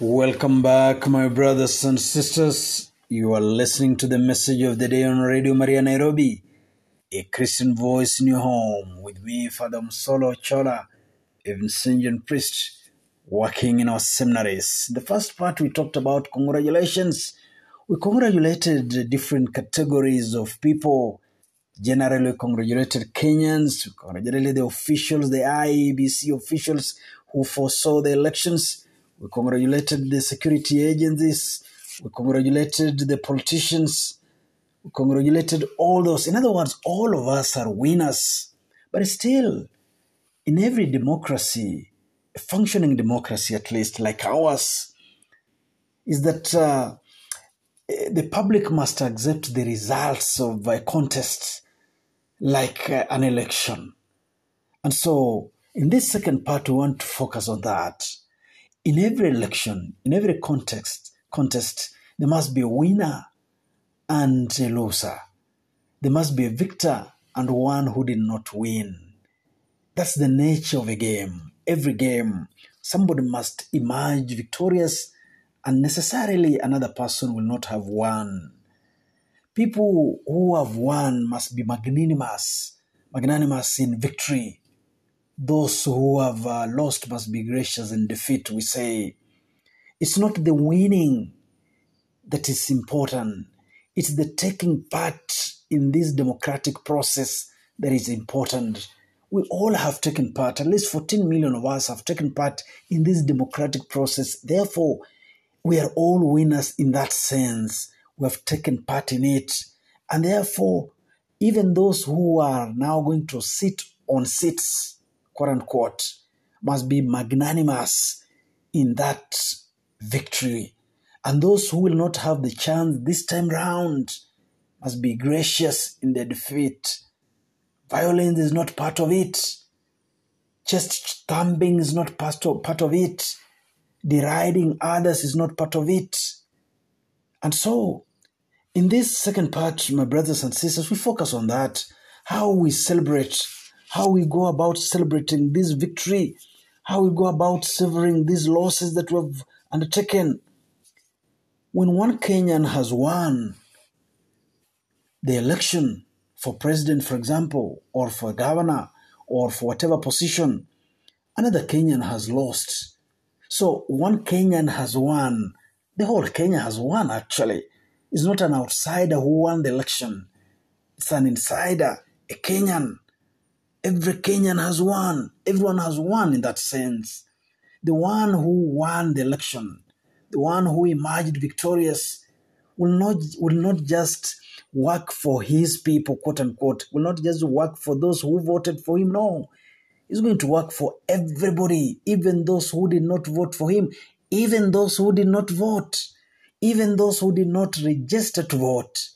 Welcome back, my brothers and sisters. You are listening to the message of the day on Radio Maria Nairobi, a Christian voice in your home, with me, Father Msolo Chola, a Vincentian priest working in our seminaries. The first part we talked about congratulations. We congratulated different categories of people. Generally, congratulated Kenyans, we congratulated the officials, the IEBC officials who foresaw the elections. We congratulated the security agencies. We congratulated the politicians. We congratulated all those. In other words, all of us are winners. But still, in every democracy, a functioning democracy at least, like ours, is that uh, the public must accept the results of a contest like uh, an election. And so, in this second part, we want to focus on that. In every election, in every context, contest, there must be a winner and a loser. There must be a victor and one who did not win. That's the nature of a game. Every game, somebody must emerge victorious, and necessarily another person will not have won. People who have won must be magnanimous, magnanimous in victory. Those who have uh, lost must be gracious in defeat. We say it's not the winning that is important, it's the taking part in this democratic process that is important. We all have taken part, at least 14 million of us have taken part in this democratic process. Therefore, we are all winners in that sense. We have taken part in it. And therefore, even those who are now going to sit on seats, quote unquote, must be magnanimous in that victory. And those who will not have the chance this time round must be gracious in their defeat. Violence is not part of it. Chest thumping is not part of, part of it. Deriding others is not part of it. And so, in this second part, my brothers and sisters, we focus on that how we celebrate, how we go about celebrating this victory, how we go about severing these losses that we have undertaken. When one Kenyan has won the election for president, for example, or for governor, or for whatever position, another Kenyan has lost. So one Kenyan has won. The whole Kenya has won, actually. It's not an outsider who won the election. It's an insider, a Kenyan. Every Kenyan has won. Everyone has won in that sense. The one who won the election, the one who emerged victorious, will not will not just work for his people, quote unquote, will not just work for those who voted for him. No. He's going to work for everybody, even those who did not vote for him, even those who did not vote, even those who did not register to vote,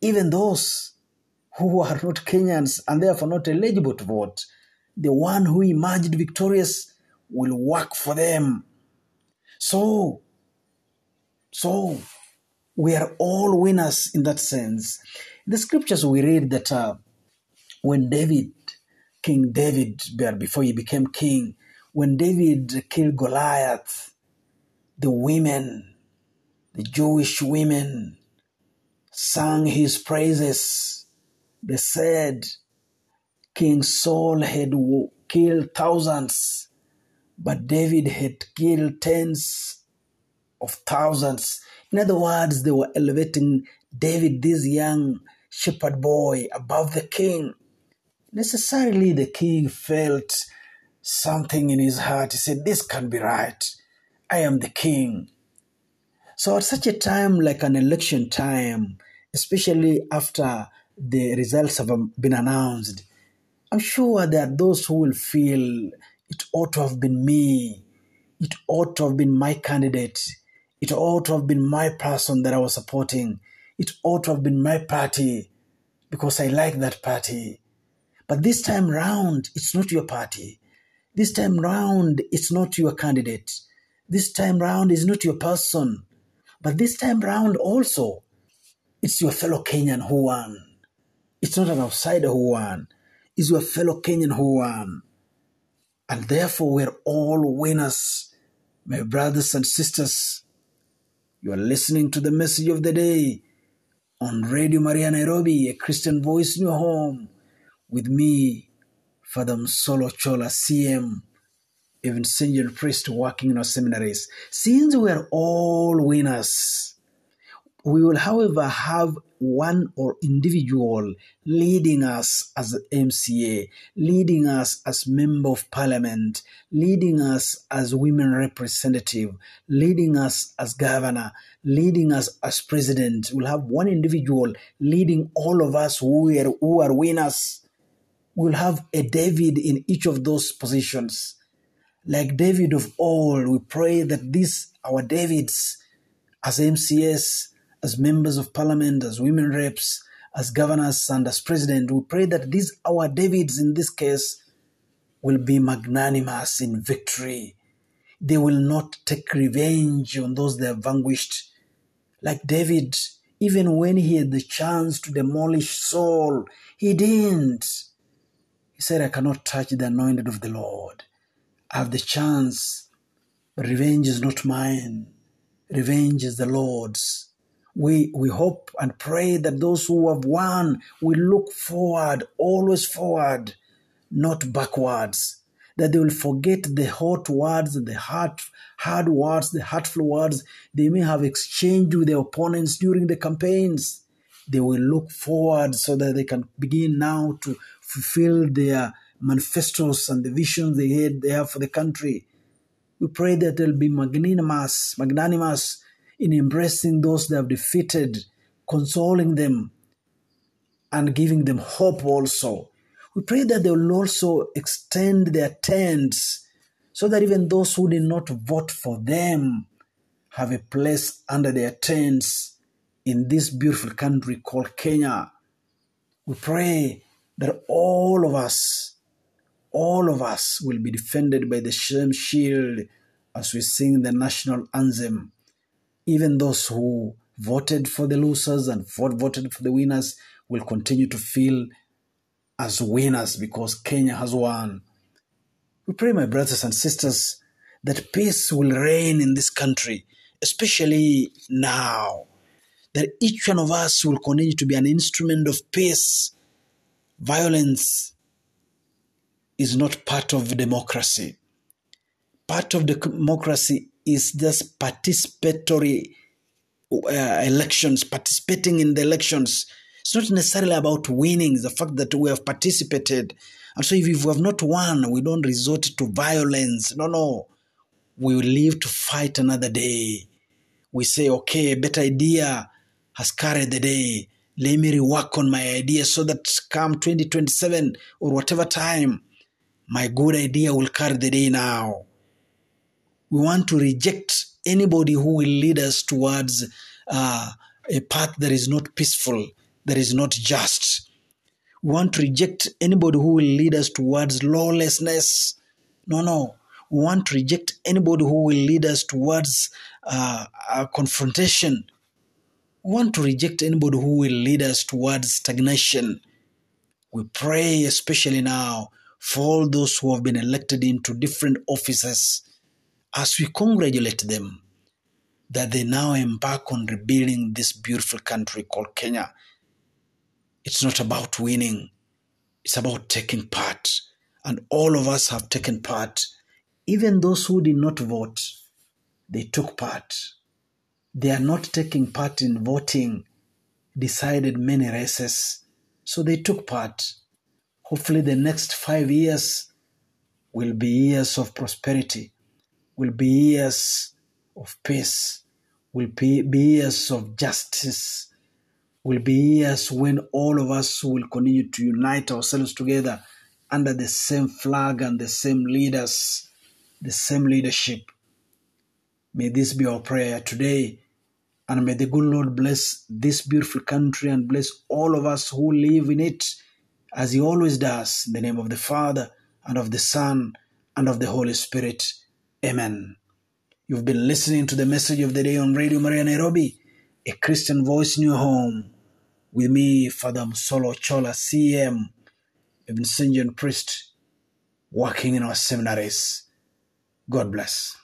even those who are not Kenyans and therefore not eligible to vote. The one who emerged victorious will work for them. So, so we are all winners in that sense. The scriptures we read that uh, when David, King David, before he became king, when David killed Goliath, the women, the Jewish women, sang his praises. They said King Saul had killed thousands, but David had killed tens of thousands. In other words, they were elevating David, this young shepherd boy, above the king. Necessarily, the king felt something in his heart. He said, This can't be right. I am the king. So, at such a time like an election time, especially after the results have um, been announced, I'm sure are those who will feel it ought to have been me. It ought to have been my candidate. It ought to have been my person that I was supporting. It ought to have been my party because I like that party. But this time round, it's not your party. This time round, it's not your candidate. This time round is not your person. But this time round also, it's your fellow Kenyan who won. It's not an outsider who won. It's your fellow Kenyan who won. And therefore, we're all winners My brothers and sisters, you are listening to the message of the day on Radio Maria Nairobi, a Christian voice in your home, with me, Father Msolo Chola, CM, a Vincentian priest working in our seminaries. Since we are all winners, we will, however, have one or individual leading us as MCA, leading us as member of parliament, leading us as women representative, leading us as governor, leading us as president. We'll have one individual leading all of us who are, who are winners. We'll have a David in each of those positions. Like David of old, we pray that these, our Davids, as MCAs, as members of parliament, as women reps, as governors, and as president, we pray that these our Davids in this case will be magnanimous in victory. They will not take revenge on those they have vanquished. Like David, even when he had the chance to demolish Saul, he didn't. He said, I cannot touch the anointed of the Lord. I have the chance, but revenge is not mine. Revenge is the Lord's we, we hope and pray that those who have won will look forward, always forward, not backwards. That they will forget the hot words, the hard, hard words, the hurtful words they may have exchanged with their opponents during the campaigns. They will look forward so that they can begin now to fulfill their manifestos and the visions they had they have for the country. We pray that they'll be magnanimous, magnanimous in embracing those they have defeated, consoling them, and giving them hope also. We pray that they will also extend their tents so that even those who did not vote for them have a place under their tents in this beautiful country called Kenya. We pray that all of us, all of us will be defended by the same shield as we sing the national anthem even those who voted for the losers and voted for the winners will continue to feel as winners because Kenya has won. We pray, my brothers and sisters, that peace will reign in this country, especially now. That each one of us will continue to be an instrument of peace. Violence is not part of democracy. Part of democracy is just participatory uh, elections, participating in the elections. It's not necessarily about winning, the fact that we have participated. And so if we have not won, we don't resort to violence. No, no. We will live to fight another day. We say, okay, a better idea has carried the day. Let me rework on my idea so that come 2027 or whatever time, my good idea will carry the day now. We want to reject anybody who will lead us towards uh, a path that is not peaceful, that is not just. We want to reject anybody who will lead us towards lawlessness. No, no. We want to reject anybody who will lead us towards uh, confrontation. We want to reject anybody who will lead us towards stagnation. We pray, especially now, for all those who have been elected into different offices as we congratulate them that they now embark on rebuilding this beautiful country called Kenya, it's not about winning, it's about taking part. And all of us have taken part. Even those who did not vote, they took part. They are not taking part in voting, decided many races, so they took part. Hopefully, the next five years will be years of prosperity will be years of peace, will be years of justice, will be years when all of us will continue to unite ourselves together under the same flag and the same leaders, the same leadership. May this be our prayer today. And may the good Lord bless this beautiful country and bless all of us who live in it as He always does. In the name of the Father and of the Son and of the Holy Spirit. Amen. You've been listening to the message of the day on Radio Maria Nairobi, a Christian voice in your home. With me, Father Solo Chola, CM, a Vincentian priest, working in our seminaries. God bless.